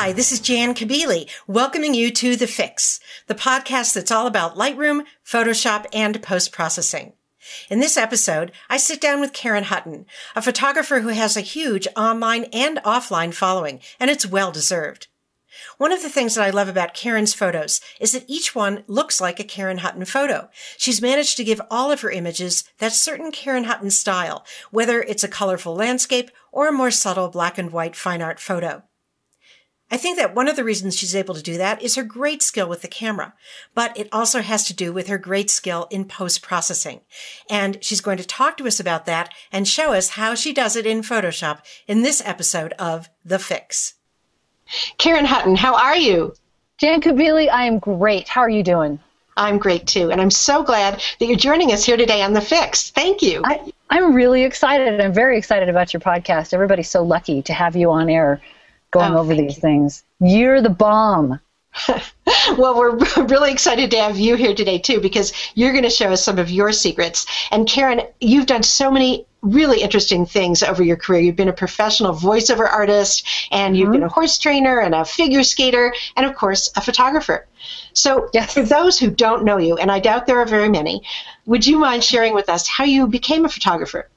Hi, this is Jan Kabili, welcoming you to The Fix, the podcast that's all about Lightroom, Photoshop, and post processing. In this episode, I sit down with Karen Hutton, a photographer who has a huge online and offline following, and it's well deserved. One of the things that I love about Karen's photos is that each one looks like a Karen Hutton photo. She's managed to give all of her images that certain Karen Hutton style, whether it's a colorful landscape or a more subtle black and white fine art photo. I think that one of the reasons she's able to do that is her great skill with the camera, but it also has to do with her great skill in post processing. And she's going to talk to us about that and show us how she does it in Photoshop in this episode of The Fix. Karen Hutton, how are you? Jan Kabili, I am great. How are you doing? I'm great too, and I'm so glad that you're joining us here today on The Fix. Thank you. I, I'm really excited. I'm very excited about your podcast. Everybody's so lucky to have you on air going oh, over these you. things. You're the bomb. well, we're really excited to have you here today, too, because you're going to show us some of your secrets. And Karen, you've done so many really interesting things over your career. You've been a professional voiceover artist, and you've mm-hmm. been a horse trainer, and a figure skater, and of course, a photographer. So, yes. for those who don't know you, and I doubt there are very many, would you mind sharing with us how you became a photographer?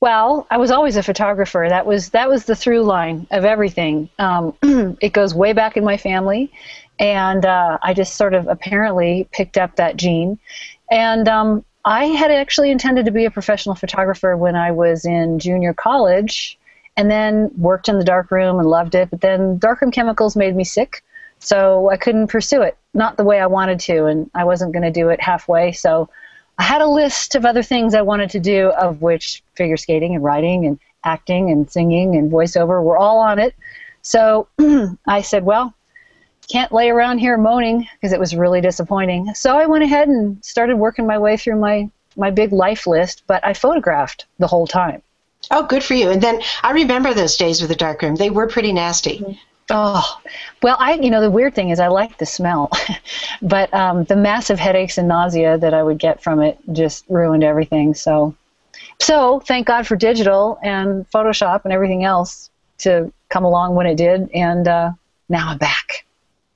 Well, I was always a photographer. That was that was the through line of everything. Um, it goes way back in my family, and uh, I just sort of apparently picked up that gene. And um, I had actually intended to be a professional photographer when I was in junior college, and then worked in the darkroom and loved it. But then darkroom chemicals made me sick, so I couldn't pursue it. Not the way I wanted to, and I wasn't going to do it halfway. So I had a list of other things I wanted to do, of which figure skating and writing and acting and singing and voiceover were all on it. So I said, well, can't lay around here moaning because it was really disappointing. So I went ahead and started working my way through my, my big life list, but I photographed the whole time. Oh, good for you. And then I remember those days with the darkroom. They were pretty nasty. Mm-hmm. Oh, well, I you know the weird thing is I like the smell, but um, the massive headaches and nausea that I would get from it just ruined everything. So, so thank God for digital and Photoshop and everything else to come along when it did, and uh, now I'm back.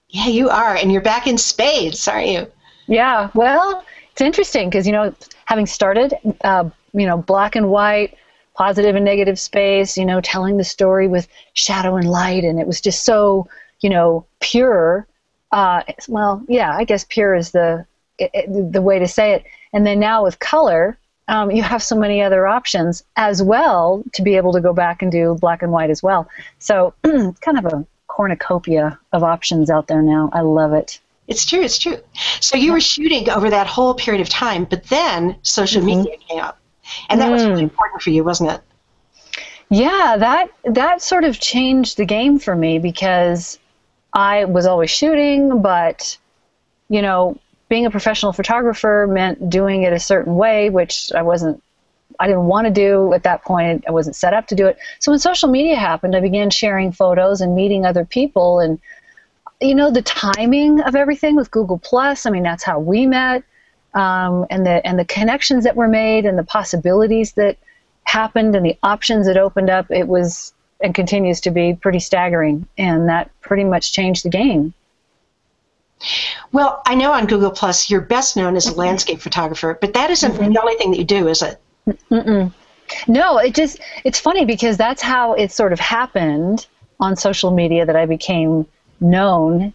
Yeah, you are, and you're back in spades, aren't you? Yeah. Well, it's interesting because you know having started, uh, you know, black and white positive and negative space, you know, telling the story with shadow and light. And it was just so, you know, pure. Uh, well, yeah, I guess pure is the, it, the way to say it. And then now with color, um, you have so many other options as well to be able to go back and do black and white as well. So it's kind of a cornucopia of options out there now. I love it. It's true. It's true. So you were shooting over that whole period of time, but then social mm-hmm. media came up. And that mm. was really hmm. important for you, wasn't it? Yeah, that that sort of changed the game for me because I was always shooting, but you know, being a professional photographer meant doing it a certain way, which I wasn't I didn't want to do at that point. I wasn't set up to do it. So when social media happened, I began sharing photos and meeting other people and you know the timing of everything with Google Plus. I mean, that's how we met um, and the and the connections that were made and the possibilities that happened and the options that opened up, it was and continues to be pretty staggering, and that pretty much changed the game. Well, I know on Google Plus you're best known as a landscape photographer, but that isn't mm-hmm. the only thing that you do, is it? Mm-mm. No, it just it's funny because that's how it sort of happened on social media that I became known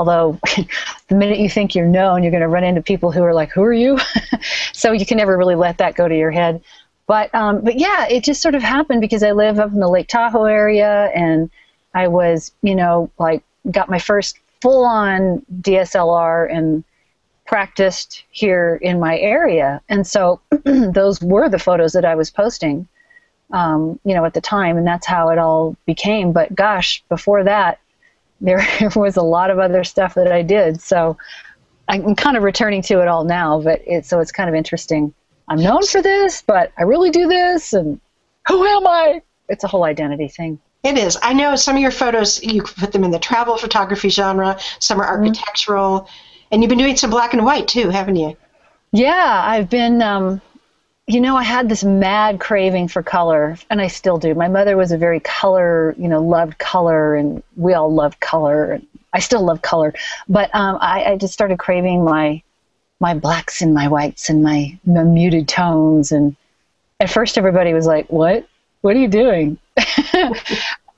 although the minute you think you're known you're going to run into people who are like who are you? So you can never really let that go to your head. But um, but yeah it just sort of happened because i live up in the lake tahoe area and i was you know like got my first full on dslr and practiced here in my area. And so those were the photos that i was posting um, you know at the time and that's how it all became. But gosh before that there was a lot of other stuff that I did. So I'm kind of returning to it all now, but it, so it's kind of interesting. I'm known for this, but I really do this, and who am I? It's a whole identity thing. It is. I know some of your photos, you put them in the travel photography genre, some are mm-hmm. architectural, mm-hmm. and you've been doing some black and white too, haven't you? Yeah, I've been, um, you know, I had this mad craving for color, and I still do. My mother was a very color, you know, loved color, and we all loved color. And I still love color, but um, I, I just started craving my my blacks and my whites and my, my muted tones. And at first, everybody was like, "What? What are you doing?"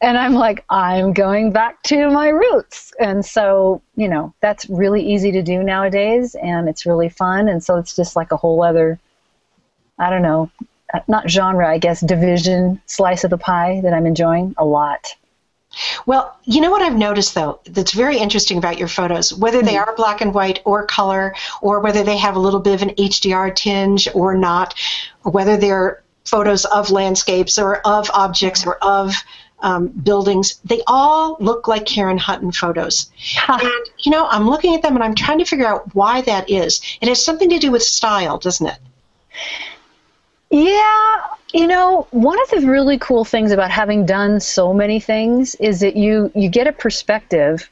and I'm like, I'm going back to my roots. And so, you know, that's really easy to do nowadays and it's really fun. And so it's just like a whole other I don't know, not genre, I guess, division slice of the pie that I'm enjoying a lot. Well, you know what I've noticed though that's very interesting about your photos, whether they hmm. are black and white or color, or whether they have a little bit of an HDR tinge or not, or whether they're photos of landscapes or of objects or of um, buildings, they all look like Karen Hutton photos. Huh. And, you know, I'm looking at them and I'm trying to figure out why that is. It has something to do with style, doesn't it? Yeah, you know, one of the really cool things about having done so many things is that you you get a perspective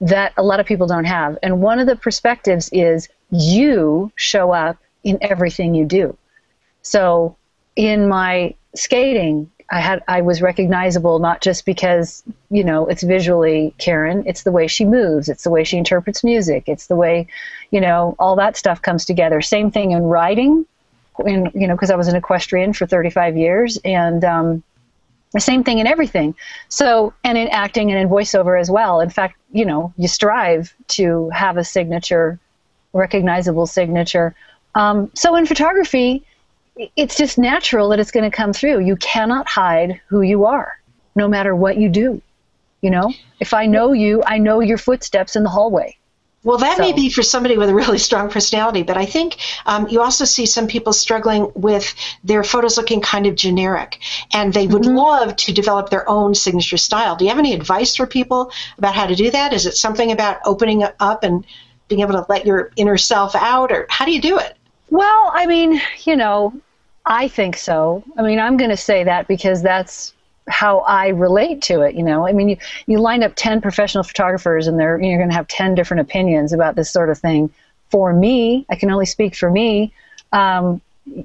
that a lot of people don't have. And one of the perspectives is you show up in everything you do. So, in my skating, I had I was recognizable not just because, you know, it's visually Karen, it's the way she moves, it's the way she interprets music, it's the way, you know, all that stuff comes together. Same thing in writing in you know because I was an equestrian for 35 years and um, the same thing in everything. So and in acting and in voiceover as well. In fact, you know you strive to have a signature, recognizable signature. Um, so in photography, it's just natural that it's going to come through. You cannot hide who you are, no matter what you do. You know, if I know you, I know your footsteps in the hallway. Well, that so. may be for somebody with a really strong personality, but I think um, you also see some people struggling with their photos looking kind of generic, and they would mm-hmm. love to develop their own signature style. Do you have any advice for people about how to do that? Is it something about opening up and being able to let your inner self out, or how do you do it? Well, I mean, you know, I think so. I mean, I'm going to say that because that's how I relate to it. You know, I mean, you, you line up 10 professional photographers and they're, you're going to have 10 different opinions about this sort of thing. For me, I can only speak for me. Um,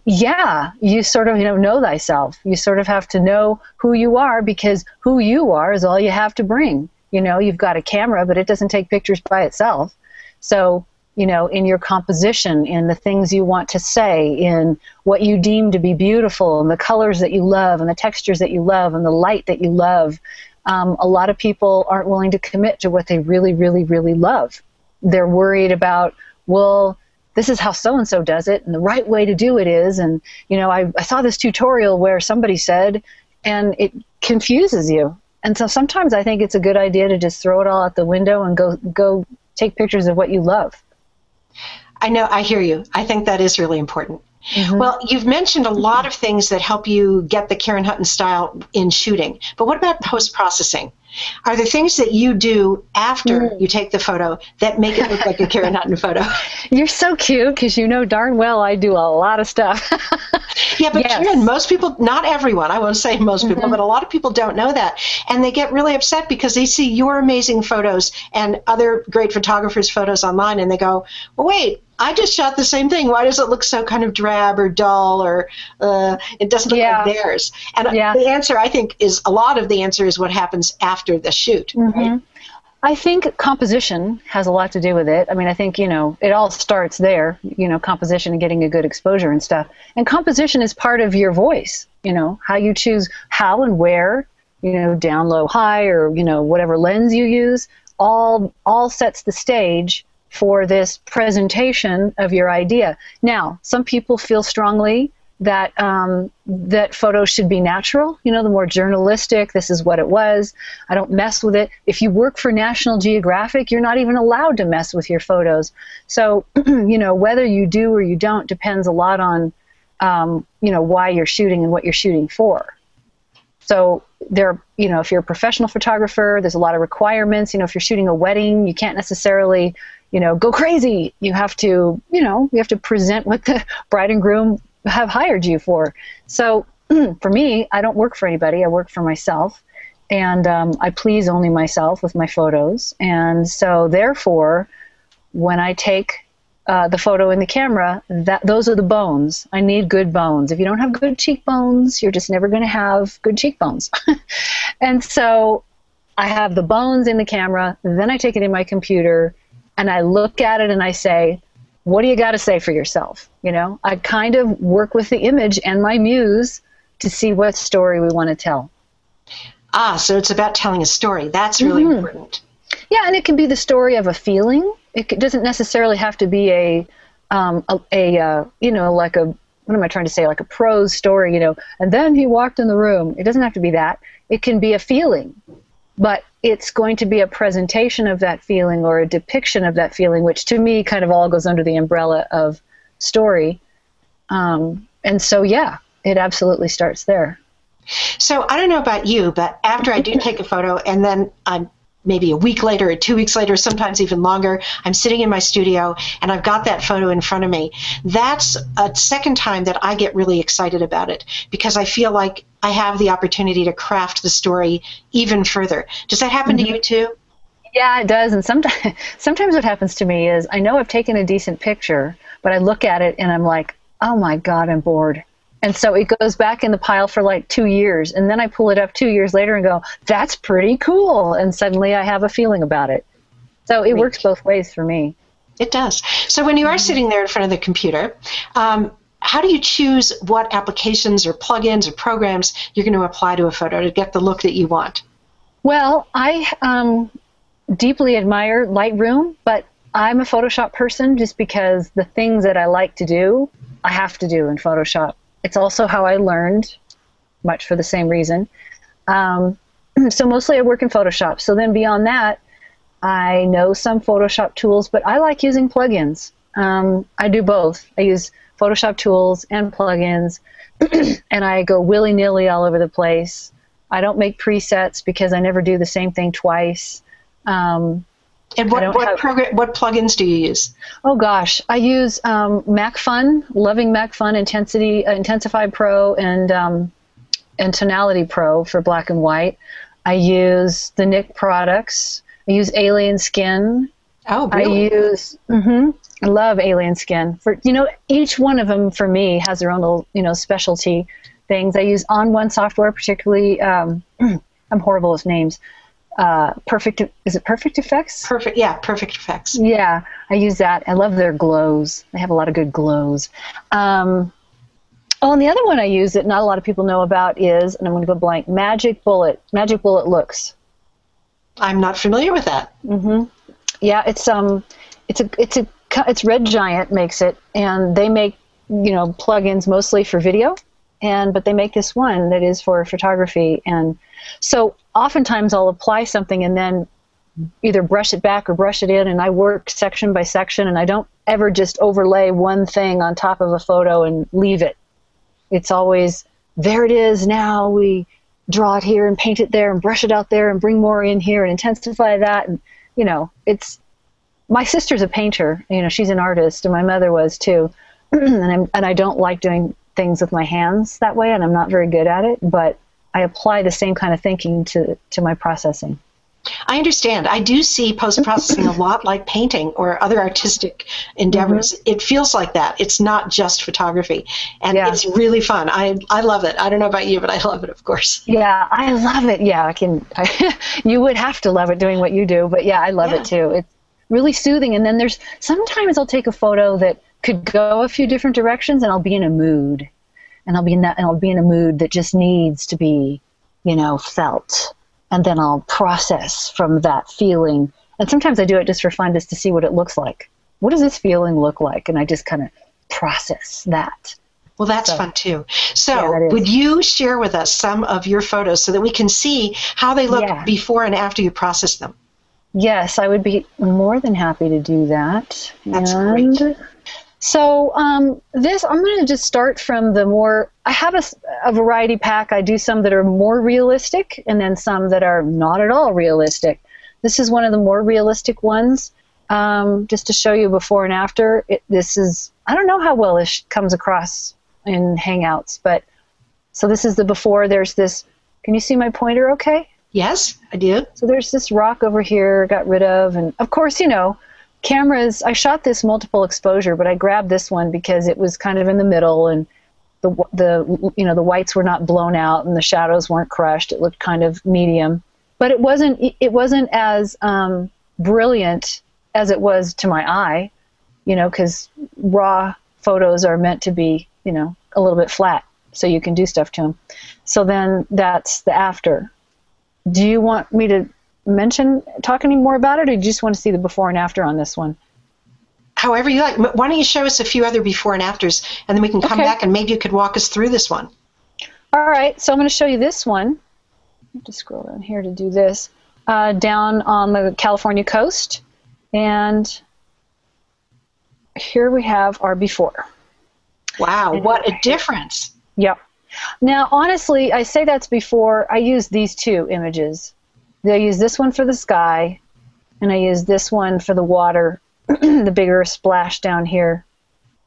yeah, you sort of, you know, know thyself. You sort of have to know who you are because who you are is all you have to bring. You know, you've got a camera, but it doesn't take pictures by itself. So you know, in your composition, in the things you want to say, in what you deem to be beautiful, and the colors that you love, and the textures that you love, and the light that you love. Um, a lot of people aren't willing to commit to what they really, really, really love. They're worried about, well, this is how so and so does it, and the right way to do it is. And, you know, I, I saw this tutorial where somebody said, and it confuses you. And so sometimes I think it's a good idea to just throw it all out the window and go go take pictures of what you love. I know, I hear you. I think that is really important. Mm-hmm. Well, you've mentioned a lot of things that help you get the Karen Hutton style in shooting, but what about post processing? Are there things that you do after mm. you take the photo that make it look like a Karen Hutton photo? You're so cute because you know darn well I do a lot of stuff. yeah, but yes. Karen, most people, not everyone, I won't say most people, mm-hmm. but a lot of people don't know that. And they get really upset because they see your amazing photos and other great photographers' photos online and they go, well, wait, I just shot the same thing. Why does it look so kind of drab or dull or uh, it doesn't look yeah. like theirs? And yeah. the answer, I think, is a lot of the answer is what happens after the shoot. Mm-hmm. Right? I think composition has a lot to do with it. I mean, I think, you know, it all starts there, you know, composition and getting a good exposure and stuff. And composition is part of your voice, you know, how you choose how and where, you know, down, low, high, or, you know, whatever lens you use, all all sets the stage for this presentation of your idea. Now, some people feel strongly that um, that photos should be natural. You know, the more journalistic. This is what it was. I don't mess with it. If you work for National Geographic, you're not even allowed to mess with your photos. So, you know, whether you do or you don't depends a lot on, um, you know, why you're shooting and what you're shooting for. So there, you know, if you're a professional photographer, there's a lot of requirements. You know, if you're shooting a wedding, you can't necessarily you know, go crazy. You have to, you know, you have to present what the bride and groom have hired you for. So for me, I don't work for anybody. I work for myself, and um, I please only myself with my photos. And so therefore, when I take uh, the photo in the camera, that those are the bones. I need good bones. If you don't have good cheekbones, you're just never going to have good cheekbones. and so I have the bones in the camera, then I take it in my computer and I look at it and I say, what do you got to say for yourself? You know, I kind of work with the image and my muse to see what story we want to tell. Ah, so it's about telling a story. That's really mm-hmm. important. Yeah, and it can be the story of a feeling. It doesn't necessarily have to be a, um, a, a uh, you know, like a what am I trying to say? Like a prose story, you know. And then he walked in the room. It doesn't have to be that. It can be a feeling, but it's going to be a presentation of that feeling or a depiction of that feeling, which to me kind of all goes under the umbrella of story. Um, and so, yeah, it absolutely starts there. So I don't know about you, but after I do take a photo and then I'm maybe a week later or two weeks later, sometimes even longer, I'm sitting in my studio and I've got that photo in front of me. That's a second time that I get really excited about it because I feel like I have the opportunity to craft the story even further. Does that happen mm-hmm. to you too? Yeah, it does. And sometimes, sometimes what happens to me is I know I've taken a decent picture, but I look at it and I'm like, oh my God, I'm bored. And so it goes back in the pile for like two years. And then I pull it up two years later and go, that's pretty cool. And suddenly I have a feeling about it. So it works both ways for me. It does. So when you are sitting there in front of the computer, um, how do you choose what applications or plugins or programs you're going to apply to a photo to get the look that you want? Well, I um, deeply admire Lightroom, but I'm a Photoshop person just because the things that I like to do, I have to do in Photoshop. It's also how I learned, much for the same reason. Um, so mostly I work in Photoshop. So then beyond that, I know some Photoshop tools, but I like using plugins. Um, I do both. I use Photoshop tools and plugins, and I go willy nilly all over the place. I don't make presets because I never do the same thing twice. Um, and what what, have, program, what plugins do you use? Oh gosh, I use um, Macphun, loving Macphun Intensity uh, Intensify Pro and um, and Tonality Pro for black and white. I use the Nik products. I use Alien Skin. Oh, really? I use. Mm-hmm, I love Alien Skin. For you know, each one of them for me has their own little you know specialty things. I use ON1 software, particularly. Um, I'm horrible with names uh, perfect is it perfect effects perfect yeah perfect effects yeah i use that i love their glows they have a lot of good glows um, oh and the other one i use that not a lot of people know about is and i'm going to go blank magic bullet magic bullet looks i'm not familiar with that mm-hmm. Yeah it's um it's a it's a it's red giant makes it and they make you know plugins mostly for video and but they make this one that is for photography and so oftentimes I'll apply something and then either brush it back or brush it in and I work section by section and I don't ever just overlay one thing on top of a photo and leave it. It's always there it is now we draw it here and paint it there and brush it out there and bring more in here and intensify that and you know it's my sister's a painter you know she's an artist and my mother was too and, I'm, and I don't like doing things with my hands that way and I'm not very good at it but I apply the same kind of thinking to, to my processing. I understand. I do see post processing a lot like painting or other artistic endeavors. Mm-hmm. It feels like that. It's not just photography. And yeah. it's really fun. I, I love it. I don't know about you, but I love it, of course. Yeah, I love it. Yeah, I can. I, you would have to love it doing what you do, but yeah, I love yeah. it too. It's really soothing. And then there's sometimes I'll take a photo that could go a few different directions and I'll be in a mood and I'll be in that and I'll be in a mood that just needs to be, you know, felt. And then I'll process from that feeling. And sometimes I do it just for fun, just to see what it looks like. What does this feeling look like? And I just kind of process that. Well, that's so, fun too. So, yeah, would you share with us some of your photos so that we can see how they look yeah. before and after you process them? Yes, I would be more than happy to do that. That's and great. So um, this, I'm going to just start from the more. I have a, a, variety pack. I do some that are more realistic, and then some that are not at all realistic. This is one of the more realistic ones. Um, just to show you before and after. It, this is. I don't know how well it comes across in Hangouts, but so this is the before. There's this. Can you see my pointer? Okay. Yes, I do. So there's this rock over here. Got rid of, and of course, you know cameras, I shot this multiple exposure, but I grabbed this one because it was kind of in the middle and the the you know the whites were not blown out and the shadows weren't crushed. It looked kind of medium, but it wasn't it wasn't as um, brilliant as it was to my eye, you know, because raw photos are meant to be you know a little bit flat so you can do stuff to them. So then that's the after. Do you want me to mention talk any more about it, or do you just want to see the before and after on this one? However you like. Why don't you show us a few other before and afters, and then we can come Okay. back and maybe you could walk us through this one. All right, so I'm going to show you this one. I have to scroll down here to do this. Uh, down on the California coast, and here we have our before. Wow, what a difference! Yep. Now, honestly, I say that's before I use these two images. I use this one for the sky, and I use this one for the water, the bigger splash down here,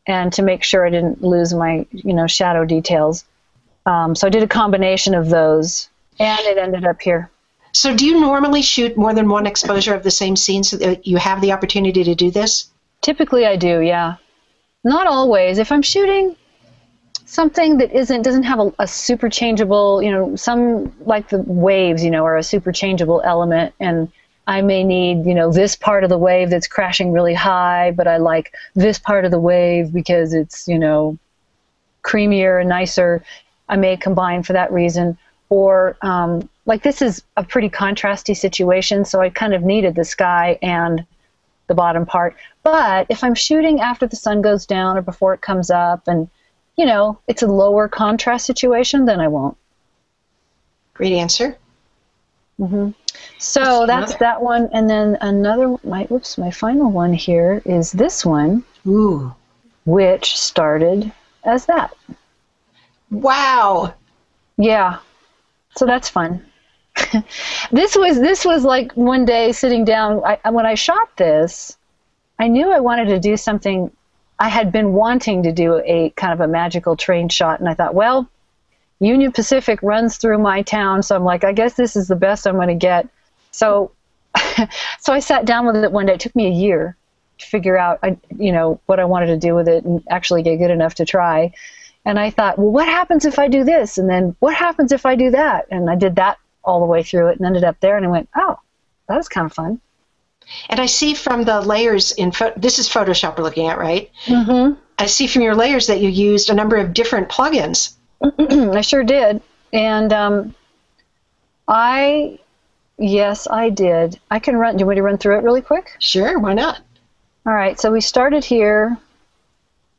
and to make sure I didn't lose my, you know, shadow details. Um, so I did a combination of those, and it ended up here. So, do you normally shoot more than one exposure of the same scene so that you have the opportunity to do this? Typically, I do, yeah. Not always. If I'm shooting something that isn't doesn't have a, a super changeable, you know, some like the waves, you know, are a super changeable element, and I may need, you know, this part of the wave that's crashing really high, but I like this part of the wave because it's, you know, creamier and nicer. I may combine for that reason. Or um, like this is a pretty contrasty situation, so I kind of needed the sky and the bottom part. But if I'm shooting after the sun goes down or before it comes up, and you know it's a lower contrast situation, then I won't. Great answer. Mm-hmm. So that's that one, and then another. My whoops, my final one here is this one, Ooh, which started as that. wow! Yeah. So that's fun. this was this was like one day sitting down I, when I shot this, I knew I wanted to do something I had been wanting to do a kind of a magical train shot and I thought, well, Union Pacific runs through my town, so I'm like, I guess this is the best I'm going to get. So so I sat down with it one day. It took me a year to figure out, you know, what I wanted to do with it and actually get good enough to try. And I thought, well, what happens if I do this? And then what happens if I do that? And I did that all the way through it and ended up there. And I went, oh, that was kind of fun. And I see from the layers in this is Photoshop we're looking at, right? Mm-hmm. I see from your layers that you used a number of different plugins. I sure did. And um, I, yes, I did. I can run. Do you want me to run through it really quick? Sure, why not? All right. So we started here.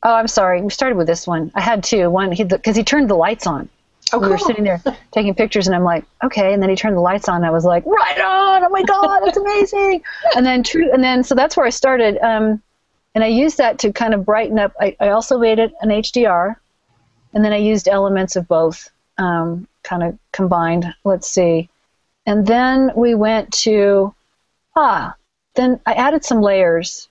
Oh, I'm sorry. We started with this one. I had two. One, because he, turned the lights on. Oh, we were sitting there taking pictures, and I'm like, okay. And then he turned the lights on. And I was like, right on! Oh my god, that's amazing! and then true, and then so that's where I started. Um, and I used that to kind of brighten up. I, I also made it an HDR, and then I used elements of both, um, kind of combined. Let's see, and then we went to ah. Then I added some layers.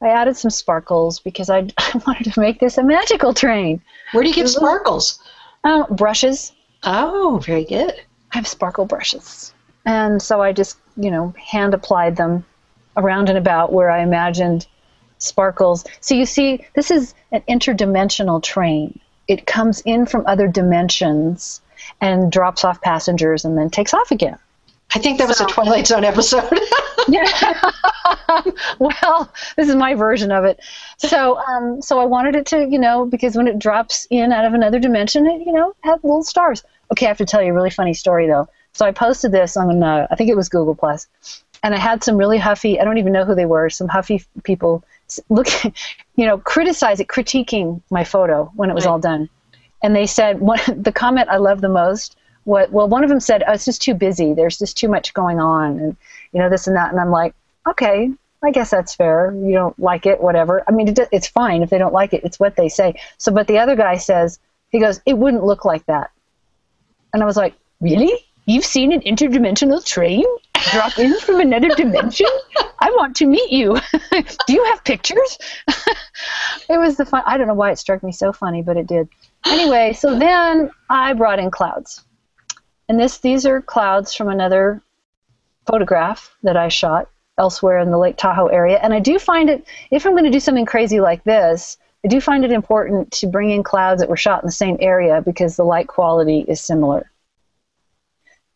I added some sparkles because I, I wanted to make this a magical train. Where do you get sparkles? Um, brushes. Oh, very good. I have sparkle brushes. And so I just, you know, hand applied them around and about where I imagined sparkles. So you see, this is an interdimensional train. It comes in from other dimensions and drops off passengers and then takes off again. I think that was a Twilight Zone episode. Yeah. well, this is my version of it. So, um, so I wanted it to, you know, because when it drops in out of another dimension, it, you know, had little stars. Okay, I have to tell you a really funny story though. So I posted this on, uh, I think it was Google Plus, and I had some really huffy. I don't even know who they were. Some huffy people s- look, you know, criticize it, critiquing my photo when it was Right. all done, and they said one, the comment I love the most. What, well, one of them said, oh, "It's just too busy. There's just too much going on, and you know this and that." And I'm like, "Okay, I guess that's fair. You don't like it, whatever. I mean, it, it's fine if they don't like it. It's what they say." So, but the other guy says, he goes, "It wouldn't look like that." And I was like, "Really? You've seen an interdimensional train drop in from another dimension? I want to meet you. Do you have pictures?" it was the fun. I don't know why it struck me so funny, but it did. Anyway, so then I brought in clouds, and this these are clouds from another photograph that I shot. elsewhere in the Lake Tahoe area. And I do find it, if I'm going to do something crazy like this, I do find it important to bring in clouds that were shot in the same area because the light quality is similar.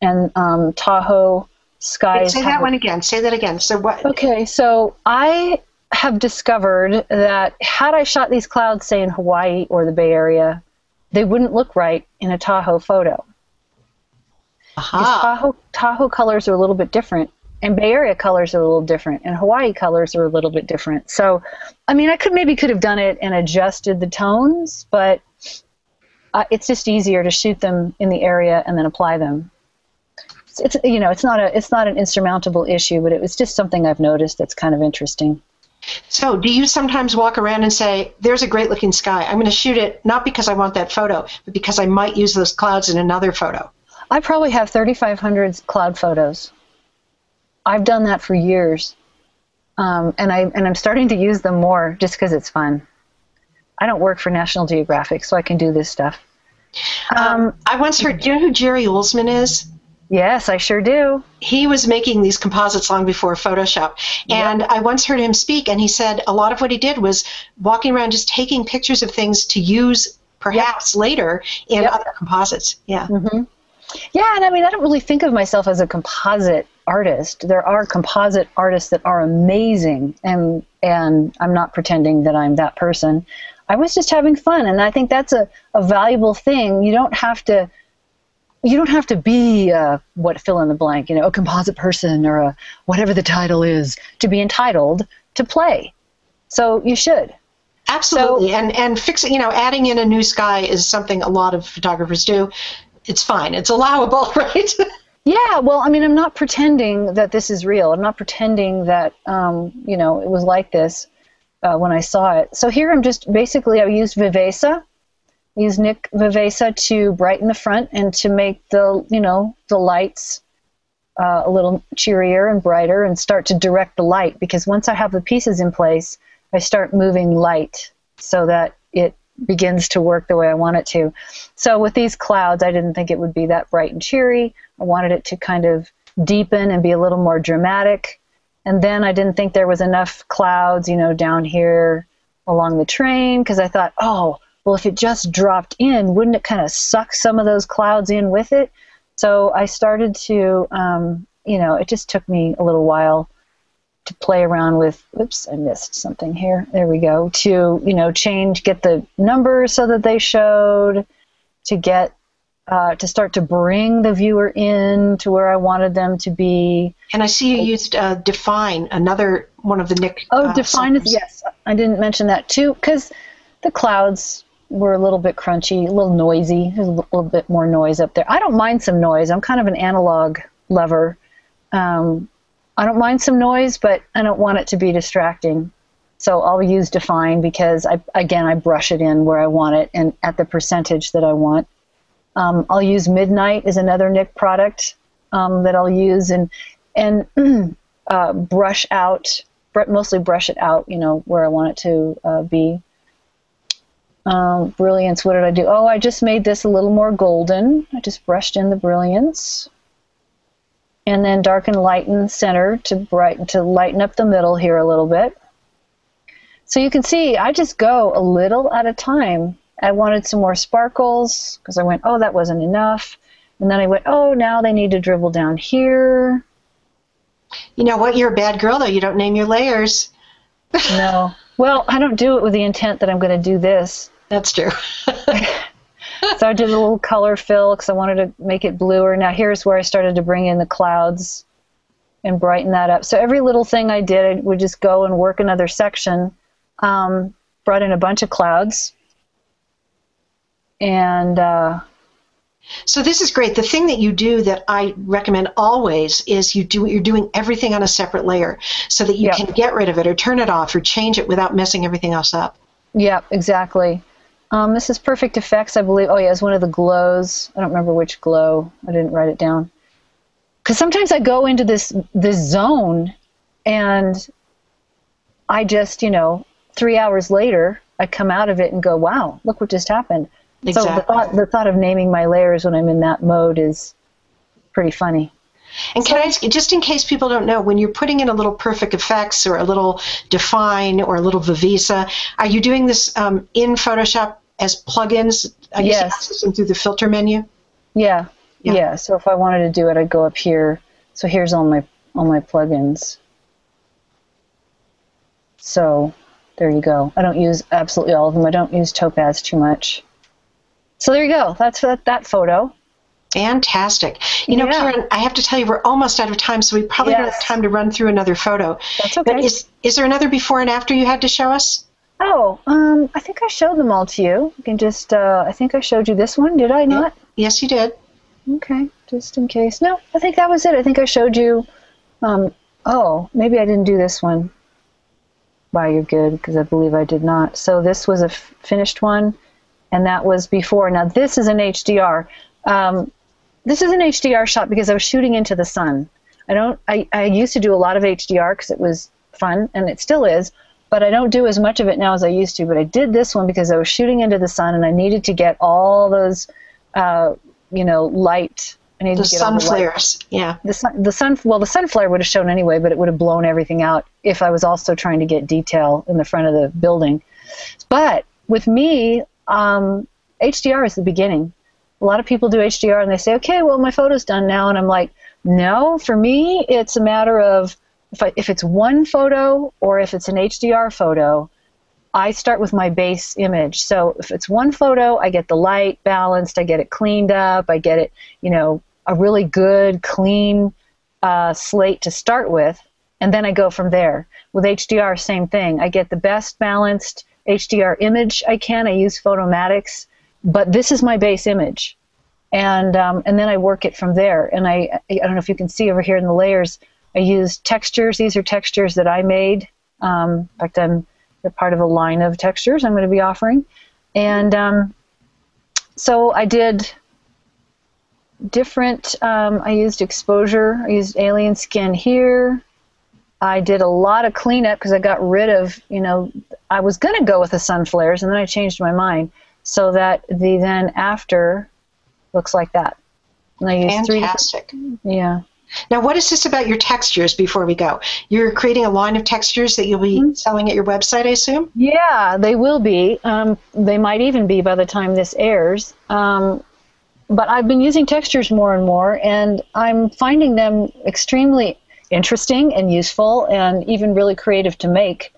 And um, Tahoe skies. Say that one again. Say that again. So what? Okay, so I have discovered that had I shot these clouds, say in Hawaii or the Bay Area, they wouldn't look right in a Tahoe photo. Tahoe, Tahoe colors are a little bit different, and Bay Area colors are a little different, and Hawaii colors are a little bit different. So, I mean, I could maybe could have done it and adjusted the tones, but uh, it's just easier to shoot them in the area and then apply them. It's, it's you know, it's not a it's not an insurmountable issue, but it was just something I've noticed that's kind of interesting. So, do you sometimes walk around and say, "There's a great-looking sky. I'm going to shoot it not because I want that photo, but because I might use those clouds in another photo"? I probably have 3,500 cloud photos. I've done that for years, um, and I and I'm starting to use them more just because it's fun. I don't work for National Geographic, so I can do this stuff. Um, I once heard. Do you know who Jerry Uelsmann is? Yes, I sure do. He was making these composites long before Photoshop. And yep. I once heard him speak, and he said a lot of what he did was walking around just taking pictures of things to use perhaps yep. later in yep. other composites. Yeah. Mm-hmm. Yeah, and I mean, I don't really think of myself as a composite artist. There are composite artists that are amazing, and and I'm not pretending that I'm that person. I was just having fun, and I think that's a, a valuable thing. You don't have to you don't have to be a, what fill in the blank, you know, a composite person or a whatever the title is to be entitled to play. So you should. Absolutely, so, and and fixing, you know, adding in a new sky is something a lot of photographers do. It's fine. It's allowable, right? yeah. Well, I mean, I'm not pretending that this is real. I'm not pretending that um, you know it was like this uh, when I saw it. So here I'm just basically I used Viveza use Nik Viveza to brighten the front and to make the you know the lights uh, a little cheerier and brighter and start to direct the light because once I have the pieces in place, I start moving light so that it begins to work the way I want it to. So with these clouds, I didn't think it would be that bright and cheery. I wanted it to kind of deepen and be a little more dramatic. And then I didn't think there was enough clouds, you know, down here along the train because I thought, oh, well, if it just dropped in, wouldn't it kind of suck some of those clouds in with it? So I started to, um, you know, it just took me a little while to play around with. Oops, I missed something here. There we go. To, you know, change, get the numbers so that they showed, to get uh, to start to bring the viewer in to where I wanted them to be. And I see you used uh, Dfine, another one of the Nik. Oh, uh, Dfine is yes. I didn't mention that too because the clouds were a little bit crunchy, a little noisy. There's a little bit more noise up there. I don't mind some noise. I'm kind of an analog lover. Um, I don't mind some noise, but I don't want it to be distracting. So I'll use Dfine because I again I brush it in where I want it and at the percentage that I want. Um, I'll use midnight is another Nik product um, that I'll use and and uh, brush out mostly brush it out you know where I want it to uh, be um, brilliance, what did I do? Oh, I just made this a little more golden. I just brushed in the brilliance. And then darken, lighten center to brighten to lighten up the middle here a little bit. So you can see I just go a little at a time. I wanted some more sparkles because I went, oh, that wasn't enough. And then I went, oh, now they need to dribble down here. You know what? You're a bad girl, though. You don't name your layers. no. Well, I don't do it with the intent that I'm going to do this. That's true. so I did a little color fill because I wanted to make it bluer. Now here's where I started to bring in the clouds and brighten that up. So every little thing I did, I would just go and work another section. Um, brought in a bunch of clouds, and uh, so this is great. The thing that you do that I recommend always is you do you're doing everything on a separate layer so that you yep. can get rid of it or turn it off or change it without messing everything else up. Yeah, exactly. Um, this is Perfect Effects, I believe. Oh, yeah, it's one of the glows. I don't remember which glow. I didn't write it down. Because sometimes I go into this this zone, and I just, you know, three hours later, I come out of it and go, "Wow, look what just happened." Exactly. So the thought the thought of naming my layers when I'm in that mode is pretty funny. And can I ask, just in case people don't know, when you're putting in a little Perfect Effects or a little Dfine or a little Viveza, are you doing this um, in Photoshop as plugins? I guess Yes. access them through the filter menu. Yeah. Yeah. yeah. So if I wanted to do it, I'd go up here. So here's all my all my plugins. So there you go. I don't use absolutely all of them. I don't use Topaz too much. So there you go. That's that, that photo. Fantastic. You know, Yeah. Karen, I have to tell you, we're almost out of time, so we probably don't have time to run through another photo. That's But okay. is is there another before and after you had to show us? Oh, um, I think I showed them all to you. You can just, uh, I think I showed you this one. Did I not? Yes, you did. Okay, just in case. No, I think that was it. I think I showed you. Um, oh, maybe I didn't do this one. Wow, you're good because I believe I did not. So this was a f- finished one, and that was before. Now this is an HDR. Um, this is an HDR shot because I was shooting into the sun. I don't. I, I used to do a lot of HDR because it was fun, and it still is. But I don't do as much of it now as I used to. But I did this one because I was shooting into the sun, and I needed to get all those, uh, you know, light. I needed The to get sun all the light flares. Yeah. the sun, the sun, well, the sun flare would have shown anyway, but it would have blown everything out if I was also trying to get detail in the front of the building. But with me, um, HDR is the beginning. A lot of people do HDR and they say, okay, well, my photo's done now. And I'm like, no, for me, it's a matter of if, I, if it's one photo or if it's an HDR photo, I start with my base image. So if it's one photo, I get the light balanced, I get it cleaned up, I get it, you know, a really good, clean uh, slate to start with, and then I go from there. With HDR, same thing. I get the best balanced HDR image I can. I use Photomatix, but this is my base image, and um, and then I work it from there. And I I don't know if you can see over here in the layers. I use textures. These are textures that I made. Um, in fact, I'm they're part of a line of textures I'm going to be offering, and um, so I did different. Um, I used exposure. I used alien skin here. I did a lot of cleanup because I got rid of, you know, I was going to go with the sun flares and then I changed my mind so that the then after looks like that. And I used three different, Fantastic. yeah. Now, what is this about your textures before we go? You're creating a line of textures that you'll be Mm-hmm. selling at your website, I assume? Yeah, they will be. Um, they might even be by the time this airs. Um, but I've been using textures more and more, and I'm finding them extremely interesting and useful, and even really creative to make.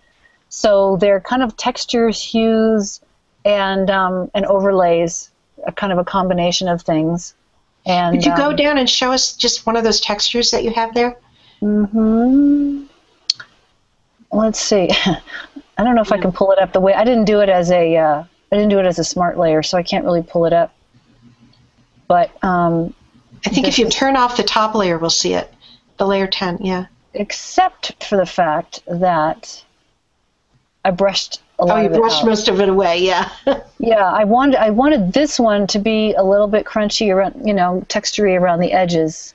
So they're kind of textures, hues, and um, and overlays, a kind of a combination of things. And Could you go um, down and show us just one of those textures that you have there? hmm Let's see. I don't know if I can pull it up the way I didn't do it as a uh, I didn't do it as a smart layer, so I can't really pull it up. But um, I think if you is- turn off the top layer, we'll see it. The layer 10, yeah. except for the fact that I brushed Oh, you brushed most of it away, yeah. Yeah, I wanted I wanted this one to be a little bit crunchy around, you know, textury around the edges,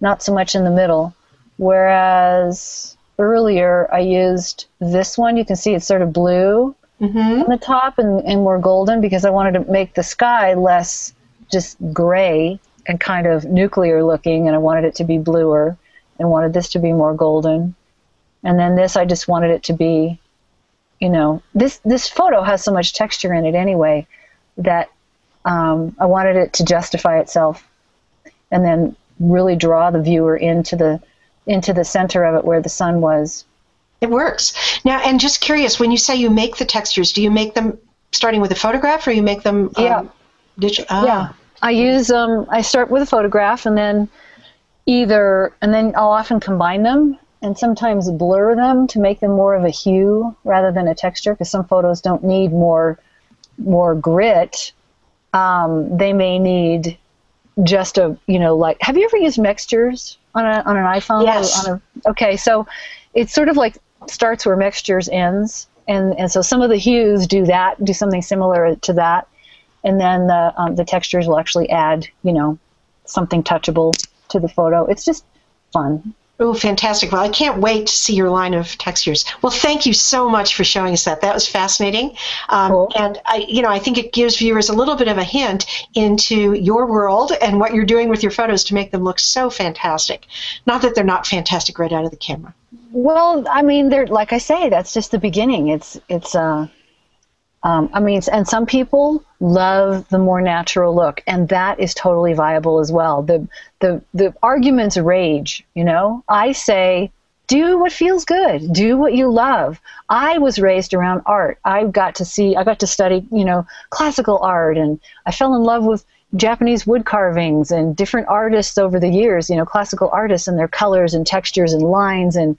not so much in the middle. Whereas earlier I used this one. You can see it's sort of blue hmm on the top and, and more golden because I wanted to make the sky less just gray and kind of nuclear looking, and I wanted it to be bluer and wanted this to be more golden. And then this, I just wanted it to be, you know, this this photo has so much texture in it anyway that um, I wanted it to justify itself, and then really draw the viewer into the into the center of it where the sun was. It works. Now, and just curious, when you say you make the textures, do you make them starting with a photograph or you make them um, Yeah. digital? Ah, Yeah, I use um. I start with a photograph and then either and then I'll often combine them and sometimes blur them to make them more of a hue rather than a texture because some photos don't need more more grit. Um, they may need just a you know like have you ever used Mextures on a on an iPhone? Yes. On a, okay, so it's sort of like starts where Mextures ends, and and so some of the hues do that, do something similar to that, and then the um, the textures will actually add you know something touchable to the photo. It's just fun. Oh, fantastic. Well, I can't wait to see your line of textures. Well, thank you so much for showing us that. That was fascinating. Um, cool. And I, you know, I think it gives viewers a little bit of a hint into your world and what you're doing with your photos to make them look so fantastic. Not that they're not fantastic right out of the camera. Well, I mean, they're like I say, that's just the beginning. It's it's uh um, I mean, and some people love the more natural look, and that is totally viable as well. The the the arguments rage. You know, I say, do what feels good, do what you love. I was raised around art. I got to see, I got to study, you know, classical art, and I fell in love with Japanese wood carvings and different artists over the years. You know, classical artists and their colors and textures and lines and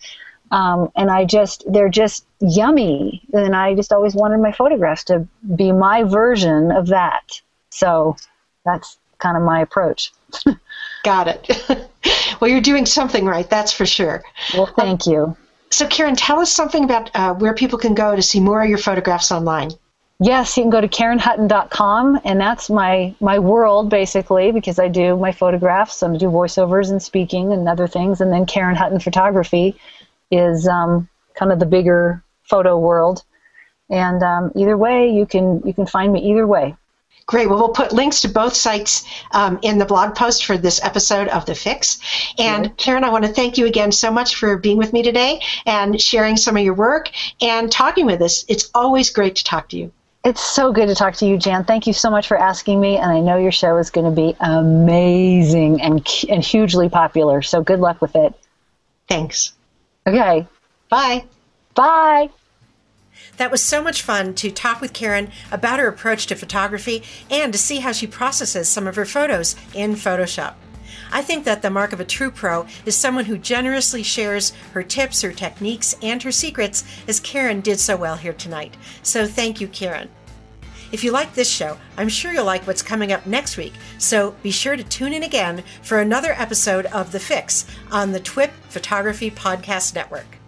um, and I just, they're just yummy. And I just always wanted my photographs to be my version of that. So that's kind of my approach. Got it. well, you're doing something right, that's for sure. Well, thank um, you. So, Karen, tell us something about uh, where people can go to see more of your photographs online. Yes, you can go to KarenHutton.com, and that's my my world basically because I do my photographs, I do voiceovers and speaking and other things, and then Karen Hutton Photography is um, kind of the bigger photo world. And um, either way, you can you can find me either way. Great. Well, we'll put links to both sites um, in the blog post for this episode of The Fix. And yeah. Karen, I want to thank you again so much for being with me today and sharing some of your work and talking with us. It's always great to talk to you. It's so good to talk to you, Jan. Thank you so much for asking me. And I know your show is going to be amazing and, and hugely popular. So good luck with it. Thanks. Okay. Bye. Bye. That was so much fun to talk with Karen about her approach to photography and to see how she processes some of her photos in Photoshop. I think that the mark of a true pro is someone who generously shares her tips, her techniques, and her secrets, as Karen did so well here tonight. So thank you, Karen. If you like this show, I'm sure you'll like what's coming up next week. So be sure to tune in again for another episode of The Fix on the TWIP Photography Podcast Network.